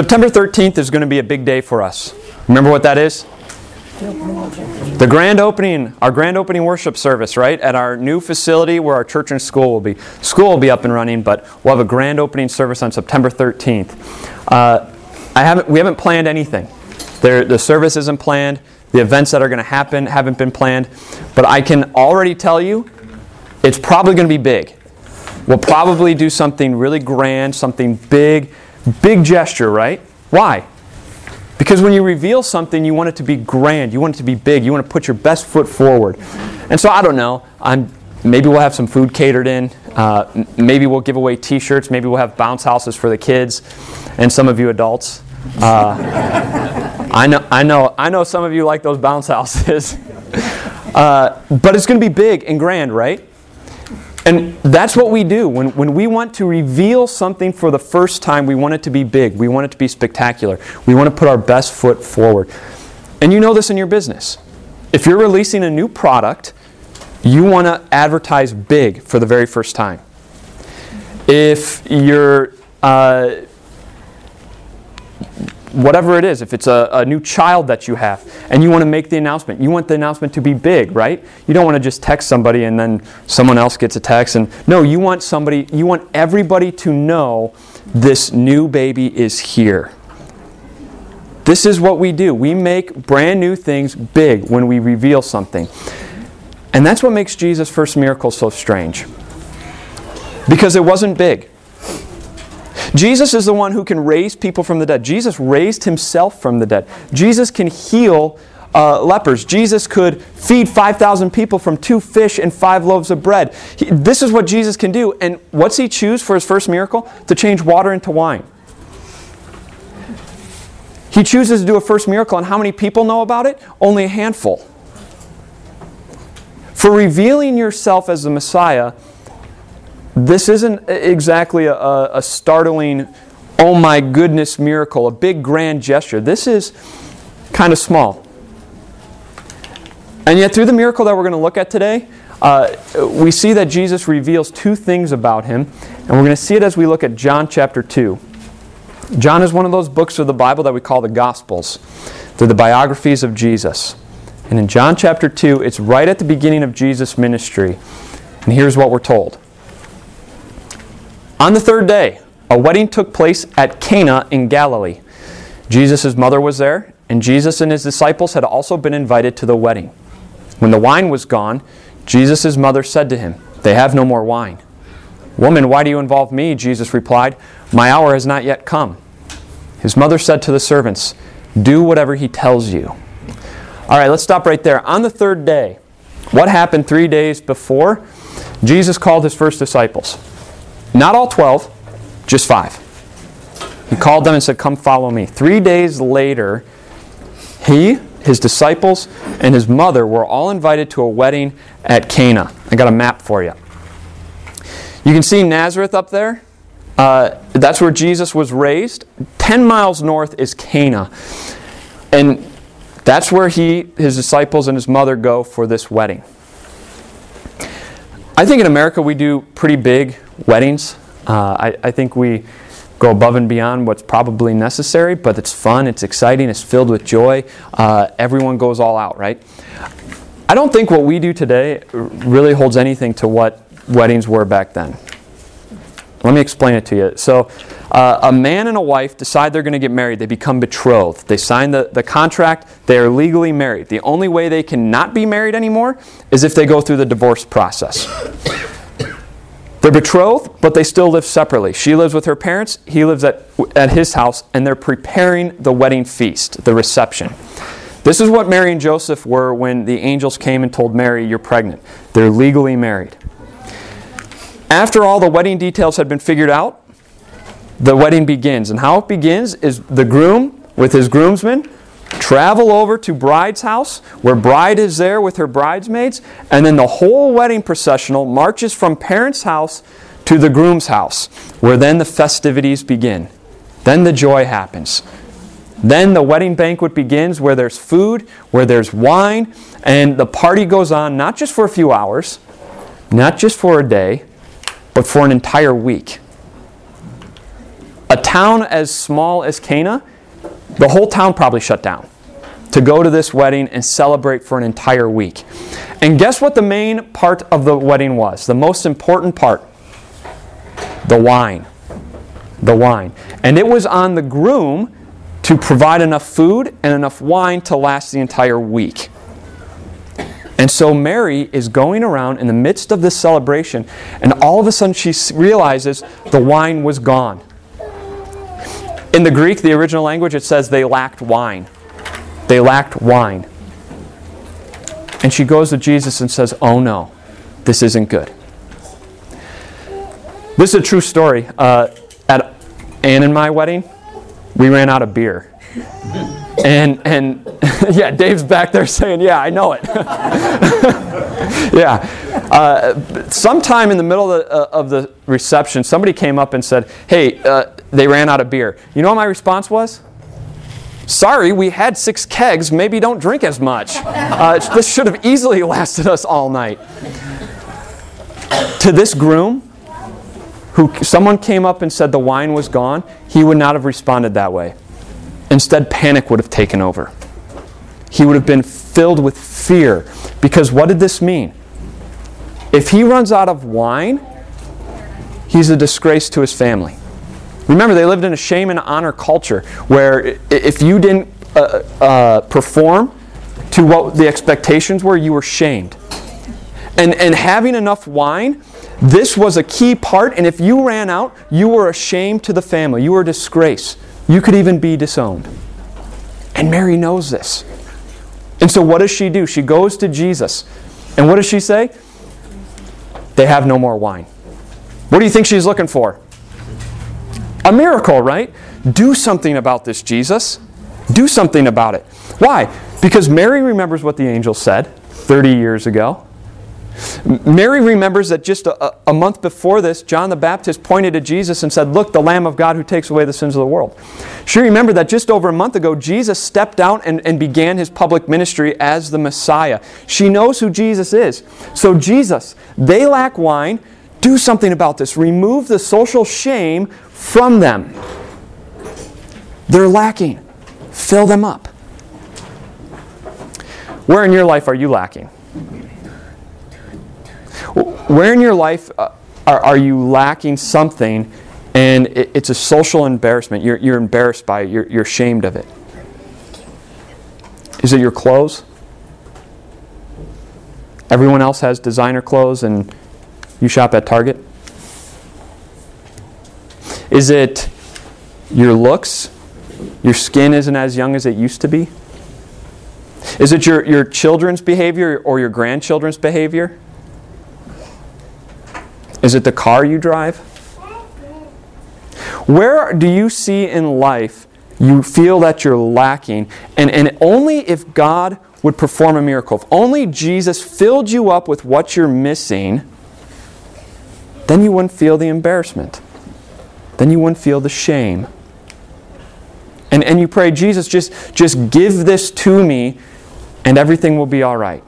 September 13th is going to be a big day for us. Remember what that is? The grand opening, our grand opening worship service, right? At our new facility where our church and school will be. School will be up and running, but we'll have a grand opening service on September 13th. Uh, I haven't, we haven't planned anything. There, the service isn't planned. The events that are going to happen haven't been planned. But I can already tell you it's probably going to be big. We'll probably do something really grand, something big, big gesture, right? Why? Because when you reveal something, you want it to be grand, you want it to be big, you want to put your best foot forward. And so I don't know. I'm maybe we'll have some food catered in. Uh, maybe we'll give away T-shirts. Maybe we'll have bounce houses for the kids, and some of you adults. Uh, I know, I know, I know. Some of you like those bounce houses, uh, but it's going to be big and grand, right? And that's what we do. When, when we want to reveal something for the first time, we want it to be big. We want it to be spectacular. We want to put our best foot forward. And you know this in your business. If you're releasing a new product, you want to advertise big for the very first time. If you're uh, whatever it is, if it's a, a, new child that you have and you want to make the announcement, you want the announcement to be big, right? You don't want to just text somebody and then someone else gets a text. And no, you want somebody, you want everybody to know this new baby is here. This is what we do. We make brand new things big when we reveal something. And that's what makes Jesus' first miracle so strange. Because it wasn't big. Jesus is the one who can raise people from the dead. Jesus raised himself from the dead. Jesus can heal uh, lepers. Jesus could feed 5,000 people from two fish and five loaves of bread. He, this is what Jesus can do. And what's he choose for his first miracle? To change water into wine. He chooses to do a first miracle, and how many people know about it? Only a handful. For revealing yourself as the Messiah, this isn't exactly a, a, startling, oh my goodness miracle, a big grand gesture. This is kind of small. And yet, through the miracle that we're going to look at today, uh, we see that Jesus reveals two things about him, and we're going to see it as we look at John chapter 2. John is one of those books of the Bible that we call the Gospels. They're the biographies of Jesus. And in John chapter 2, it's right at the beginning of Jesus' ministry. And here's what we're told. On the third day, a wedding took place at Cana in Galilee. Jesus' mother was there, and Jesus and his disciples had also been invited to the wedding. When the wine was gone, Jesus' mother said to him, They have no more wine. Woman, why do you involve me? Jesus replied, My hour has not yet come. His mother said to the servants, Do whatever he tells you. All right, let's stop right there. On the third day, what happened three days before? Jesus called his first disciples. Not all 12, just five. He called them and said, Come follow me. Three days later, he, his disciples, and his mother were all invited to a wedding at Cana. I got a map for you. You can see Nazareth up there. Uh, that's where Jesus was raised. Ten miles north is Cana. And that's where he, his disciples, and his mother go for this wedding. I think in America we do pretty big weddings. Uh, I, I think we go above and beyond what's probably necessary, but it's fun, it's exciting, it's filled with joy. Uh, everyone goes all out, right? I don't think what we do today really holds anything to what weddings were back then. Let me explain it to you. So, uh, a man and a wife decide they're going to get married. They become betrothed. They sign the, the contract. They are legally married. The only way they cannot be married anymore is if they go through the divorce process. They're betrothed, but they still live separately. She lives with her parents, he lives at, at his house, and they're preparing the wedding feast, the reception. This is what Mary and Joseph were when the angels came and told Mary, You're pregnant. They're legally married. After all the wedding details had been figured out, the wedding begins. And how it begins is the groom with his groomsmen travel over to bride's house where bride is there with her bridesmaids and then the whole wedding processional marches from parents house to the groom's house where then the festivities begin. Then the joy happens. Then the wedding banquet begins where there's food where there's wine and the party goes on not just for a few hours not just for a day but for an entire week. A town as small as Cana, the whole town probably shut down to go to this wedding and celebrate for an entire week. And guess what the main part of the wedding was? The most important part the wine. The wine. And it was on the groom to provide enough food and enough wine to last the entire week. And so Mary is going around in the midst of this celebration, and all of a sudden she realizes the wine was gone. In the Greek, the original language, it says they lacked wine. They lacked wine. And she goes to Jesus and says, Oh no, this isn't good. This is a true story. Uh, at Anne and my wedding, we ran out of beer. And, and yeah, Dave's back there saying, Yeah, I know it. yeah. Uh, sometime in the middle of the, uh, of the, reception, somebody came up and said, Hey, uh, they ran out of beer. You know what my response was? Sorry, we had six kegs. Maybe don't drink as much. Uh, this should have easily lasted us all night. To this groom, who someone came up and said the wine was gone, he would not have responded that way. Instead, panic would have taken over. He would have been filled with fear. Because what did this mean? If he runs out of wine, he's a disgrace to his family. Remember, they lived in a shame and honor culture where if you didn't uh, uh, perform to what the expectations were, you were shamed. And, and having enough wine, this was a key part. And if you ran out, you were a shame to the family. You were a disgrace. You could even be disowned. And Mary knows this. And so what does she do? She goes to Jesus. And what does she say? They have no more wine. What do you think she's looking for? A miracle, right? Do something about this, Jesus. Do something about it. Why? Because Mary remembers what the angel said 30 years ago. Mary remembers that just a, a, month before this, John the Baptist pointed to Jesus and said, Look, the Lamb of God who takes away the sins of the world. She remembered that just over a month ago, Jesus stepped out and, and began his public ministry as the Messiah. She knows who Jesus is. So, Jesus, they lack wine. Do something about this. Remove the social shame from them. They're lacking. Fill them up. Where in your life are you lacking? Where in your life uh, are, are you lacking something and it, it's a social embarrassment? You're, you're embarrassed by it, you're, you're ashamed of it. Is it your clothes? Everyone else has designer clothes and you shop at Target? Is it your looks? Your skin isn't as young as it used to be? Is it your, your children's behavior or your grandchildren's behavior? Is it the car you drive? Where do you see in life you feel that you're lacking? And, and only if God would perform a miracle, if only Jesus filled you up with what you're missing, then you wouldn't feel the embarrassment then you wouldn't feel the shame. And, and you pray, Jesus, just, just give this to me and everything will be all right.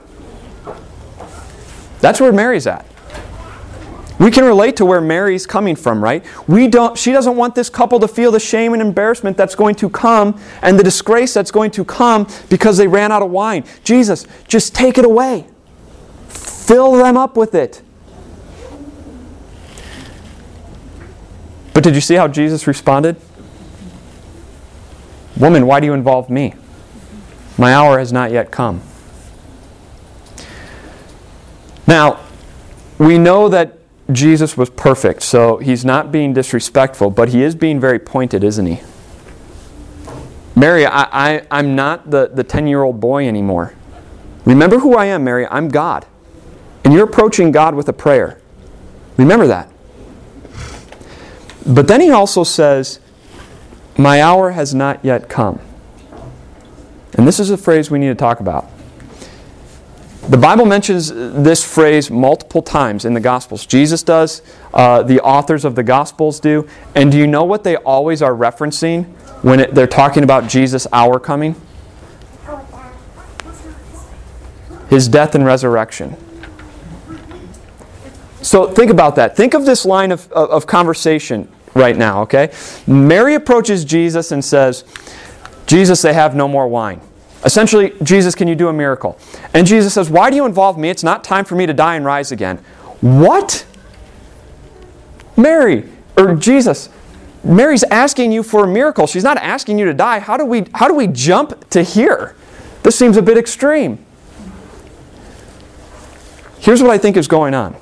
That's where Mary's at. We can relate to where Mary's coming from, right? We don't, she doesn't want this couple to feel the shame and embarrassment that's going to come and the disgrace that's going to come because they ran out of wine. Jesus, just take it away. Fill them up with it. But did you see how Jesus responded? Woman, why do you involve me? My hour has not yet come. Now, we know that Jesus was perfect, so he's not being disrespectful, but he is being very pointed, isn't he? Mary, I, I, I'm not the, the 10 year old boy anymore. Remember who I am, Mary. I'm God. And you're approaching God with a prayer. Remember that. But then he also says, My hour has not yet come. And this is a phrase we need to talk about. The Bible mentions this phrase multiple times in the Gospels. Jesus does, uh, the authors of the Gospels do. And do you know what they always are referencing when it, they're talking about Jesus' hour coming? His death and resurrection. So think about that. Think of this line of, of, of conversation. right now, okay? Mary approaches Jesus and says, Jesus, they have no more wine. Essentially, Jesus, can you do a miracle? And Jesus says, Why do you involve me? It's not time for me to die and rise again. What? Mary, or Jesus, Mary's asking you for a miracle. She's not asking you to die. How do we, how do we jump to here? This seems a bit extreme. Here's what I think is going on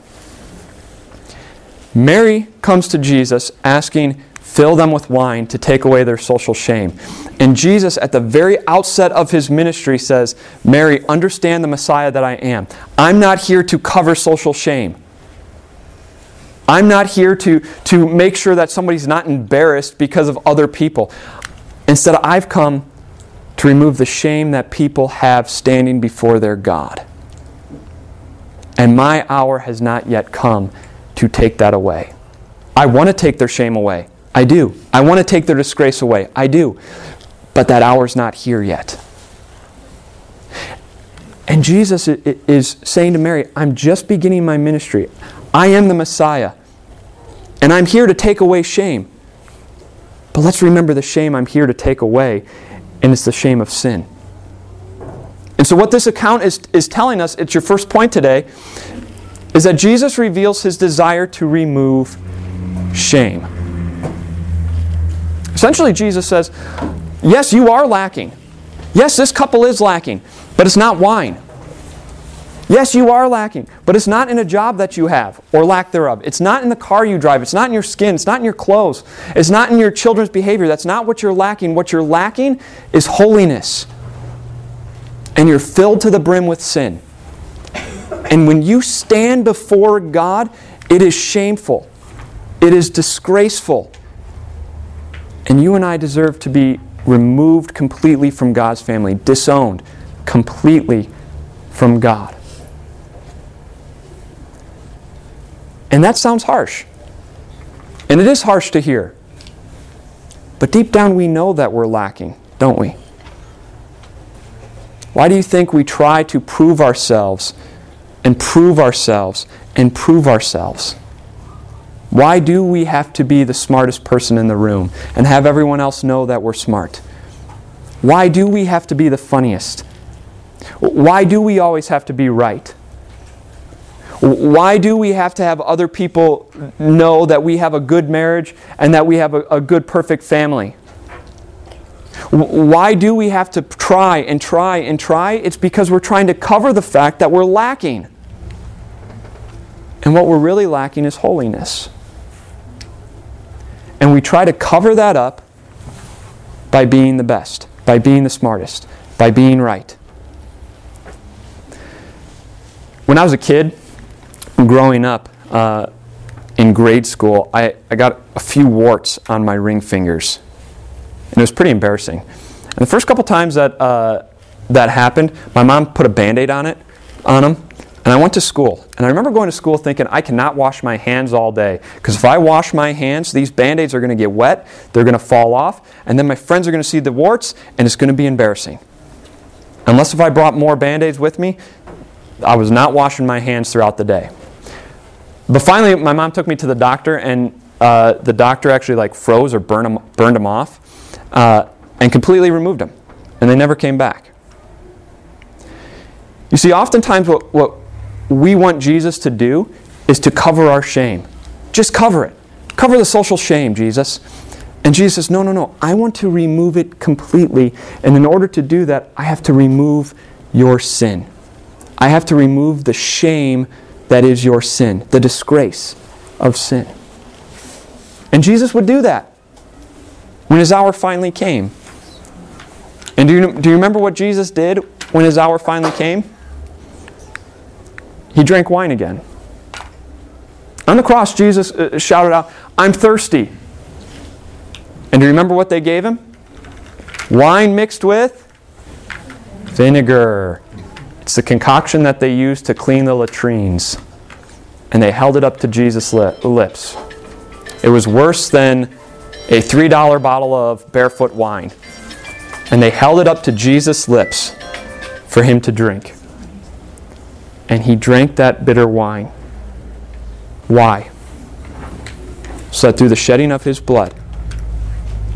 Mary comes to Jesus asking, fill them with wine to take away their social shame. And Jesus, at the very outset of his ministry, says, Mary, understand the Messiah that I am. I'm not here to cover social shame. I'm not here to, to make sure that somebody's not embarrassed because of other people. Instead, I've come to remove the shame that people have standing before their God. And my hour has not yet come to take that away. I want to take their shame away. I do. I want to take their disgrace away. I do. But that hour's not here yet. And Jesus is saying to Mary, I'm just beginning my ministry. I am the Messiah. And I'm here to take away shame. But let's remember the shame I'm here to take away, and it's the shame of sin. And so, what this account is, is telling us, it's your first point today, is that Jesus reveals his desire to remove shame. Essentially, Jesus says, Yes, you are lacking. Yes, this couple is lacking, but it's not wine. Yes, you are lacking, but it's not in a job that you have or lack thereof. It's not in the car you drive. It's not in your skin. It's not in your clothes. It's not in your children's behavior. That's not what you're lacking. What you're lacking is holiness. And you're filled to the brim with sin. And when you stand before God, it is shameful, it is disgraceful. And you and I deserve to be removed completely from God's family, disowned completely from God. And that sounds harsh. And it is harsh to hear. But deep down, we know that we're lacking, don't we? Why do you think we try to prove ourselves and prove ourselves and prove ourselves? Why do we have to be the smartest person in the room and have everyone else know that we're smart? Why do we have to be the funniest? Why do we always have to be right? Why do we have to have other people know that we have a good marriage and that we have a, a good, perfect family? Why do we have to try and try and try? It's because we're trying to cover the fact that we're lacking. And what we're really lacking is holiness. And we try to cover that up by being the best, by being the smartest, by being right. When I was a kid, growing up uh, in grade school, I, I got a few warts on my ring fingers. And it was pretty embarrassing. And the first couple times that, uh, that happened, my mom put a band aid on it, on them, and I went to school. And I remember going to school thinking, I cannot wash my hands all day. Because if I wash my hands, these band aids are going to get wet, they're going to fall off, and then my friends are going to see the warts, and it's going to be embarrassing. Unless if I brought more band aids with me, I was not washing my hands throughout the day. But finally, my mom took me to the doctor, and uh, the doctor actually like froze or burned them, burned them off uh, and completely removed them. And they never came back. You see, oftentimes what, what we want Jesus to do is to cover our shame. Just cover it. Cover the social shame, Jesus. And Jesus says, No, no, no. I want to remove it completely. And in order to do that, I have to remove your sin. I have to remove the shame that is your sin, the disgrace of sin. And Jesus would do that when his hour finally came. And do you, do you remember what Jesus did when his hour finally came? He drank wine again. On the cross, Jesus uh, shouted out, I'm thirsty. And do you remember what they gave him? Wine mixed with vinegar. It's the concoction that they used to clean the latrines. And they held it up to Jesus' lips. It was worse than a $3 bottle of barefoot wine. And they held it up to Jesus' lips for him to drink. And he drank that bitter wine. Why? so that through the shedding of his blood,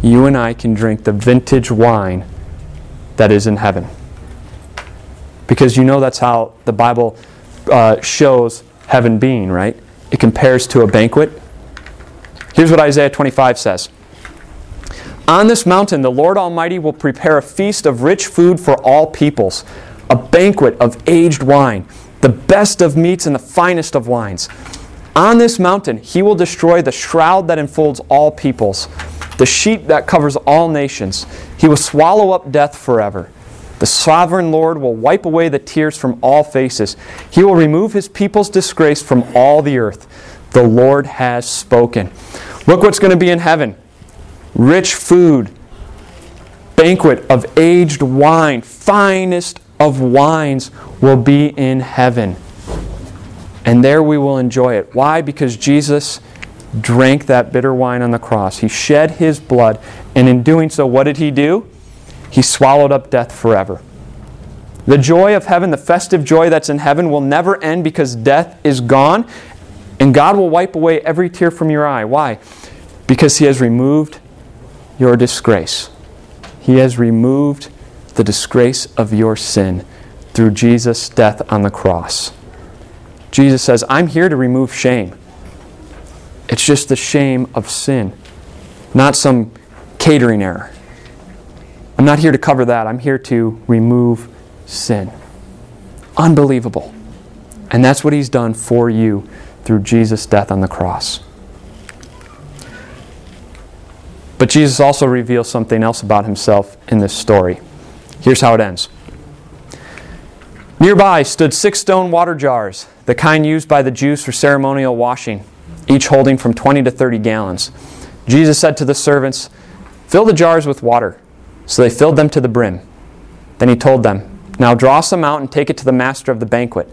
you and I can drink the vintage wine that is in heaven. Because you know that's how the Bible uh, shows heaven being, right? It compares to a banquet. Here's what Isaiah 25 says On this mountain, the Lord Almighty will prepare a feast of rich food for all peoples, a banquet of aged wine, the best of meats and the finest of wines. On this mountain, he will destroy the shroud that enfolds all peoples, the sheet that covers all nations. He will swallow up death forever. The sovereign Lord will wipe away the tears from all faces. He will remove his people's disgrace from all the earth. The Lord has spoken. Look what's going to be in heaven rich food, banquet of aged wine, finest of wines will be in heaven. And there we will enjoy it. Why? Because Jesus drank that bitter wine on the cross. He shed his blood, and in doing so, what did he do? He swallowed up death forever. The joy of heaven, the festive joy that's in heaven, will never end because death is gone, and God will wipe away every tear from your eye. Why? Because He has removed your disgrace. He has removed the disgrace of your sin through Jesus' death on the cross. Jesus says, I'm here to remove shame. It's just the shame of sin, not some catering error. I'm not here to cover that. I'm here to remove sin. Unbelievable. And that's what he's done for you through Jesus' death on the cross. But Jesus also reveals something else about himself in this story. Here's how it ends. Nearby stood six stone water jars, the kind used by the Jews for ceremonial washing, each holding from 20 to 30 gallons. Jesus said to the servants, Fill the jars with water. So they filled them to the brim. Then he told them, Now draw some out and take it to the master of the banquet.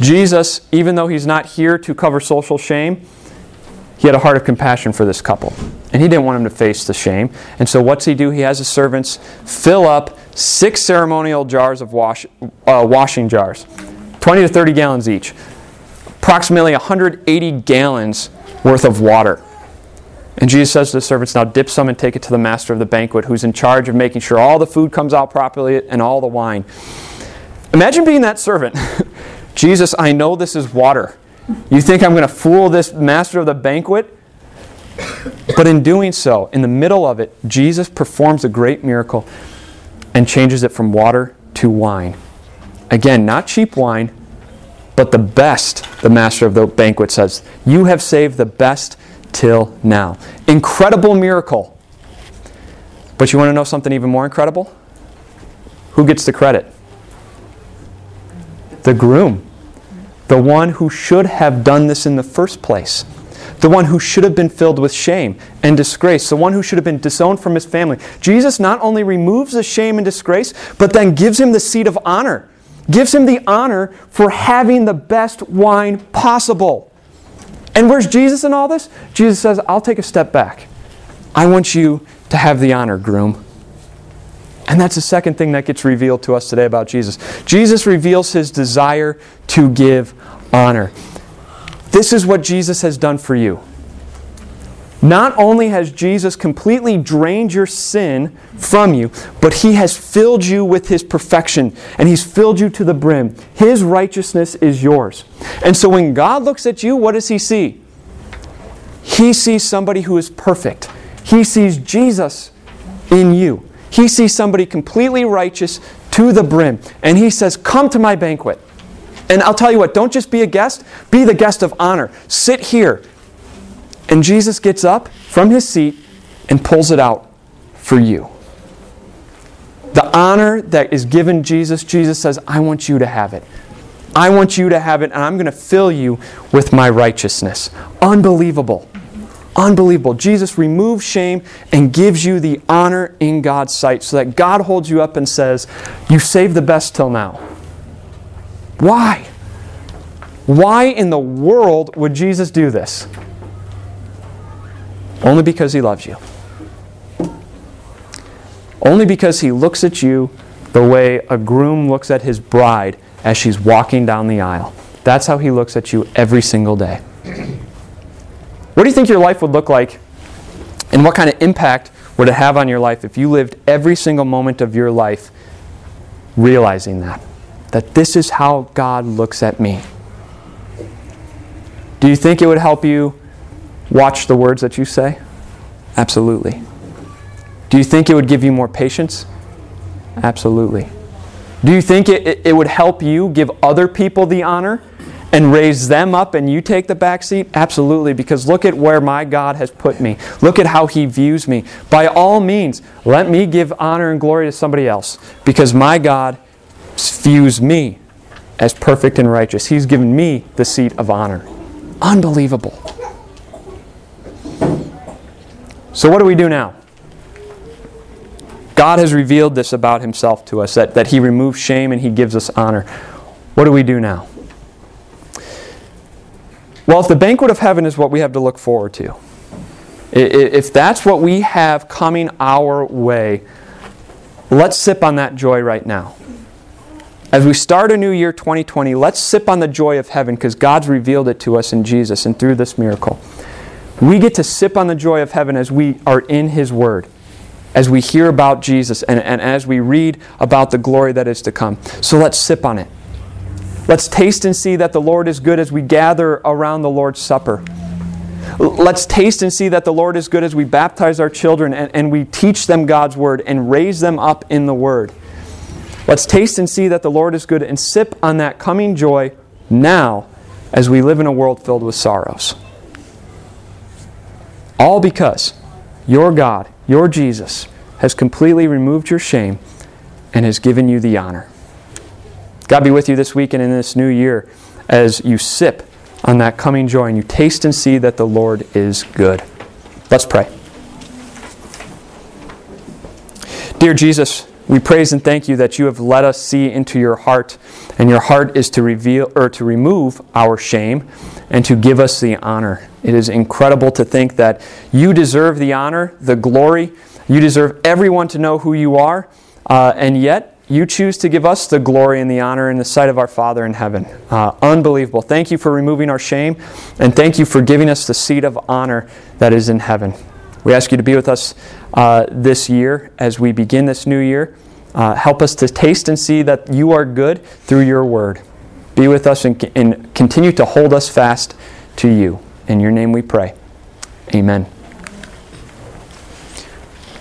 Jesus, even though he's not here to cover social shame, he had a heart of compassion for this couple. And he didn't want them to face the shame. And so what's he do? He has his servants fill up six ceremonial jars of wash, uh, washing jars, 20 to 30 gallons each, approximately 180 gallons worth of water. And Jesus says to the servants, Now dip some and take it to the master of the banquet, who's in charge of making sure all the food comes out properly and all the wine. Imagine being that servant. Jesus, I know this is water. You think I'm going to fool this master of the banquet? But in doing so, in the middle of it, Jesus performs a great miracle and changes it from water to wine. Again, not cheap wine, but the best, the master of the banquet says. You have saved the best till now. Incredible miracle. But you want to know something even more incredible? Who gets the credit? The groom. The one who should have done this in the first place. The one who should have been filled with shame and disgrace. The one who should have been disowned from his family. Jesus not only removes the shame and disgrace, but then gives him the seat of honor. Gives him the honor for having the best wine possible. And where's Jesus in all this? Jesus says, I'll take a step back. I want you to have the honor, groom. And that's the second thing that gets revealed to us today about Jesus. Jesus reveals his desire to give honor. This is what Jesus has done for you. Not only has Jesus completely drained your sin from you, but he has filled you with his perfection and he's filled you to the brim. His righteousness is yours. And so when God looks at you, what does he see? He sees somebody who is perfect. He sees Jesus in you. He sees somebody completely righteous to the brim. And he says, Come to my banquet. And I'll tell you what, don't just be a guest, be the guest of honor. Sit here, and Jesus gets up from his seat and pulls it out for you. The honor that is given Jesus, Jesus says, I want you to have it. I want you to have it, and I'm going to fill you with my righteousness. Unbelievable. Unbelievable. Jesus removes shame and gives you the honor in God's sight so that God holds you up and says, You saved the best till now. Why? Why in the world would Jesus do this? Only because he loves you. Only because he looks at you the way a groom looks at his bride as she's walking down the aisle. That's how he looks at you every single day. What do you think your life would look like? And what kind of impact would it have on your life if you lived every single moment of your life realizing that? That this is how God looks at me. Do you think it would help you watch the words that you say? Absolutely. Do you think it would give you more patience? Absolutely. Do you think it, it, would help you give other people the honor and raise them up and you take the back seat? Absolutely, because look at where my God has put me. Look at how He views me. By all means, let me give honor and glory to somebody else because my God views me as perfect and righteous. He's given me the seat of honor. Unbelievable. So, what do we do now? God has revealed this about Himself to us that, that He removes shame and He gives us honor. What do we do now? Well, if the banquet of heaven is what we have to look forward to, if that's what we have coming our way, let's sip on that joy right now. As we start a new year 2020, let's sip on the joy of heaven because God's revealed it to us in Jesus and through this miracle. We get to sip on the joy of heaven as we are in His Word, as we hear about Jesus, and, and as we read about the glory that is to come. So let's sip on it. Let's taste and see that the Lord is good as we gather around the Lord's Supper. Let's taste and see that the Lord is good as we baptize our children and, and we teach them God's Word and raise them up in the Word. Let's taste and see that the Lord is good and sip on that coming joy now as we live in a world filled with sorrows. All because your God, your Jesus, has completely removed your shame and has given you the honor. God be with you this week and in this new year as you sip on that coming joy and you taste and see that the Lord is good. Let's pray. Dear Jesus, we praise and thank you that you have let us see into your heart, and your heart is to reveal or to remove our shame and to give us the honor. It is incredible to think that you deserve the honor, the glory. You deserve everyone to know who you are, uh, and yet you choose to give us the glory and the honor in the sight of our Father in heaven. Uh, unbelievable. Thank you for removing our shame, and thank you for giving us the seat of honor that is in heaven. We ask you to be with us uh, this year as we begin this new year. Uh, help us to taste and see that you are good through your word. Be with us and, and continue to hold us fast to you. In your name we pray. Amen.